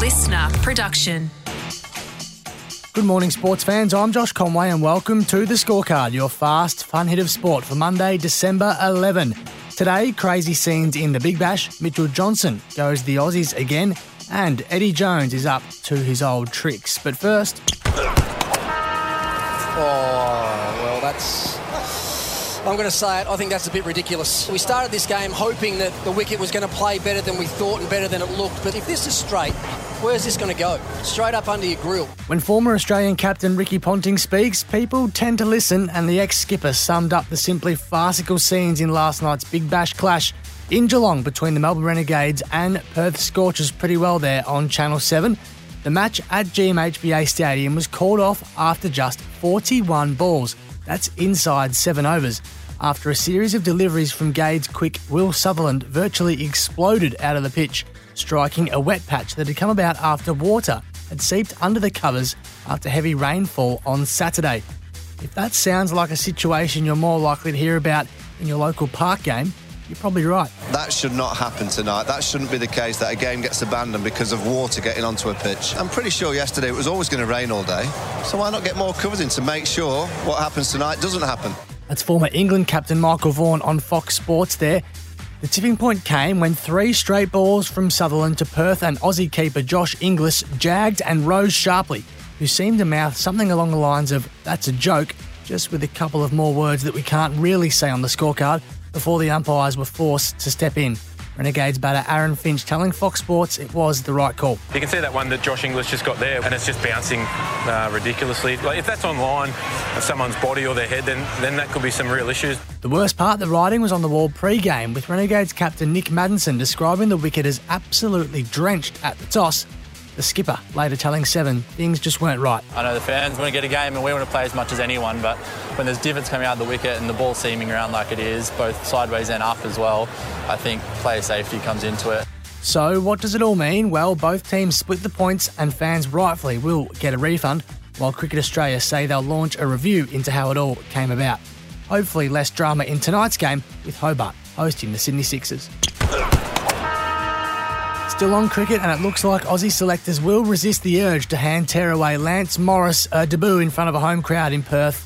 listener production. Good morning, sports fans. I'm Josh Conway, and welcome to the scorecard, your fast, fun hit of sport for Monday, December 11. Today, crazy scenes in the Big Bash. Mitchell Johnson goes the Aussies again, and Eddie Jones is up to his old tricks. But first, Oh, well, that's. I'm going to say it. I think that's a bit ridiculous. We started this game hoping that the wicket was going to play better than we thought and better than it looked. But if this is straight, where's this going to go? Straight up under your grill. when former Australian captain Ricky Ponting speaks, people tend to listen, and the ex skipper summed up the simply farcical scenes in last night's Big Bash clash in Geelong between the Melbourne Renegades and Perth Scorchers pretty well there on Channel 7. The match at GMHBA Stadium was called off after just 41 balls. That's inside seven overs. After a series of deliveries from Gade's quick, Will Sutherland virtually exploded out of the pitch, striking a wet patch that had come about after water had seeped under the covers after heavy rainfall on Saturday. If that sounds like a situation you're more likely to hear about in your local park game, you're probably right. That should not happen tonight. That shouldn't be the case that a game gets abandoned because of water getting onto a pitch. I'm pretty sure yesterday it was always going to rain all day. So why not get more covers in to make sure what happens tonight doesn't happen? That's former England captain Michael Vaughan on Fox Sports there. The tipping point came when three straight balls from Sutherland to Perth and Aussie keeper Josh Inglis jagged and rose sharply, who seemed to mouth something along the lines of, that's a joke, just with a couple of more words that we can't really say on the scorecard before the umpires were forced to step in. Renegades batter Aaron Finch telling Fox Sports it was the right call. You can see that one that Josh Inglis just got there, and it's just bouncing uh, ridiculously. Like if that's on line of someone's body or their head, then then that could be some real issues. The worst part, the writing was on the wall pre-game, with Renegades captain Nick Maddinson describing the wicket as absolutely drenched at the toss. The skipper later telling Seven things just weren't right. I know the fans want to get a game and we want to play as much as anyone, but when there's divots coming out of the wicket and the ball seaming around like it is, both sideways and up as well, I think player safety comes into it. So, what does it all mean? Well, both teams split the points, and fans rightfully will get a refund, while Cricket Australia say they'll launch a review into how it all came about. Hopefully, less drama in tonight's game with Hobart hosting the Sydney Sixers. Still on cricket, and it looks like Aussie selectors will resist the urge to hand tear away Lance Morris a debut in front of a home crowd in Perth.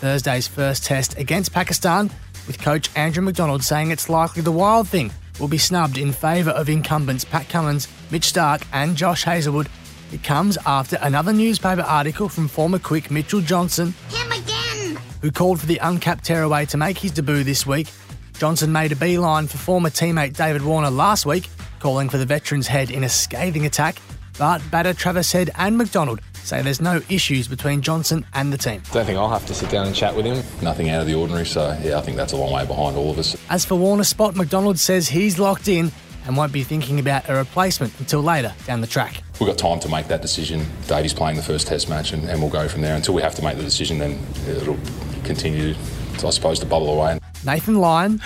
Thursday's first test against Pakistan, with coach Andrew McDonald saying it's likely the wild thing will be snubbed in favour of incumbents Pat Cummins, Mitch Starc, and Josh Hazlewood. It comes after another newspaper article from former quick Mitchell Johnson, Him again! who called for the uncapped tearaway to make his debut this week. Johnson made a beeline for former teammate David Warner last week, calling for the veteran's head in a scathing attack. But batter Travis Head and McDonald say there's no issues between Johnson and the team. Don't think I'll have to sit down and chat with him. Nothing out of the ordinary, so yeah, I think that's a long way behind all of us. As for Warner spot, McDonald says he's locked in and won't be thinking about a replacement until later down the track. We've got time to make that decision. Davey's playing the first test match, and, and we'll go from there. Until we have to make the decision, then it'll continue, to, I suppose, to bubble away. Nathan Lyon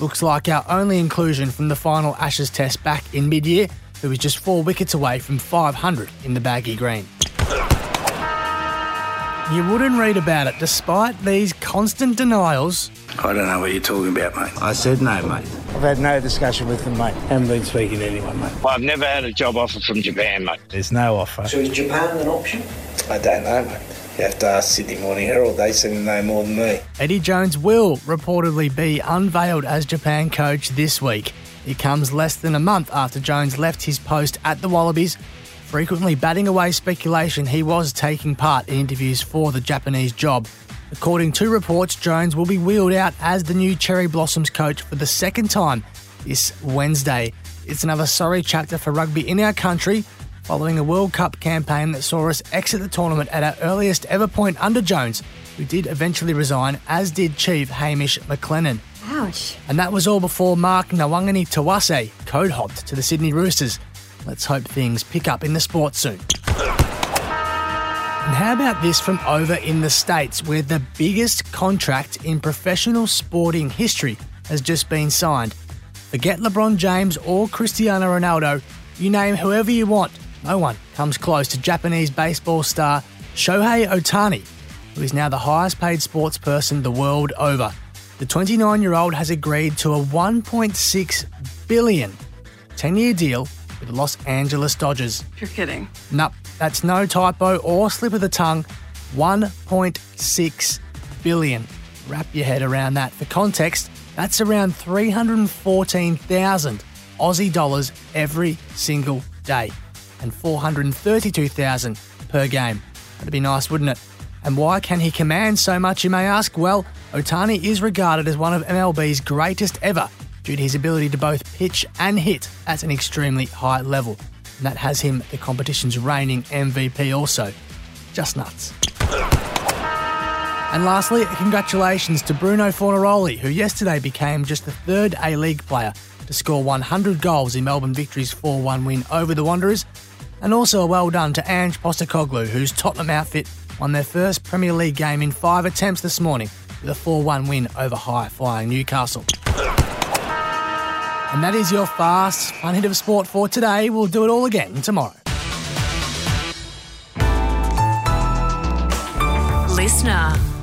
looks like our only inclusion from the final Ashes test back in mid year, who was just four wickets away from 500 in the baggy green. You wouldn't read about it despite these constant denials. I don't know what you're talking about, mate. I said no, mate. I've had no discussion with them, mate. Haven't been speaking to anyone, mate. Well, I've never had a job offer from Japan, mate. There's no offer. So is Japan an option? I don't know, mate. Have to ask Sydney Morning Herald. They seem to know more than me. Eddie Jones will reportedly be unveiled as Japan coach this week. It comes less than a month after Jones left his post at the Wallabies, frequently batting away speculation he was taking part in interviews for the Japanese job. According to reports, Jones will be wheeled out as the new Cherry Blossoms coach for the second time this Wednesday. It's another sorry chapter for rugby in our country, following a World Cup campaign that saw us exit the tournament at our earliest ever point under Jones, who did eventually resign, as did Chief Hamish McLennan. Ouch. And that was all before Mark Nawaqanitawase code hopped to the Sydney Roosters. Let's hope things pick up in the sport soon. And how about this from over in the States, where the biggest contract in professional sporting history has just been signed? Forget LeBron James or Cristiano Ronaldo, you name whoever you want, no one comes close to Japanese baseball star Shohei Ohtani, who is now the highest paid sports person the world over. The 29 year old has agreed to a 1.6 billion 10 year deal with the Los Angeles Dodgers. You're kidding. Nope, that's no typo or slip of the tongue. 1.6 billion. Wrap your head around that. For context, that's around 314,000 Aussie dollars every single day and 432,000 per game. That'd be nice, wouldn't it? And why can he command so much, you may ask? Well, Ohtani is regarded as one of MLB's greatest ever due to his ability to both pitch and hit at an extremely high level. And that has him the competition's reigning MVP also. Just nuts. And lastly, congratulations to Bruno Fornaroli, who yesterday became just the third A League player to score 100 goals in Melbourne Victory's 4 1 win over the Wanderers. And also a well done to Ange Postecoglou, whose Tottenham outfit won their first Premier League game in five attempts this morning with a 4 1 win over high flying Newcastle. And that is your fast, fun hit of sport for today. We'll do it all again tomorrow. Listener.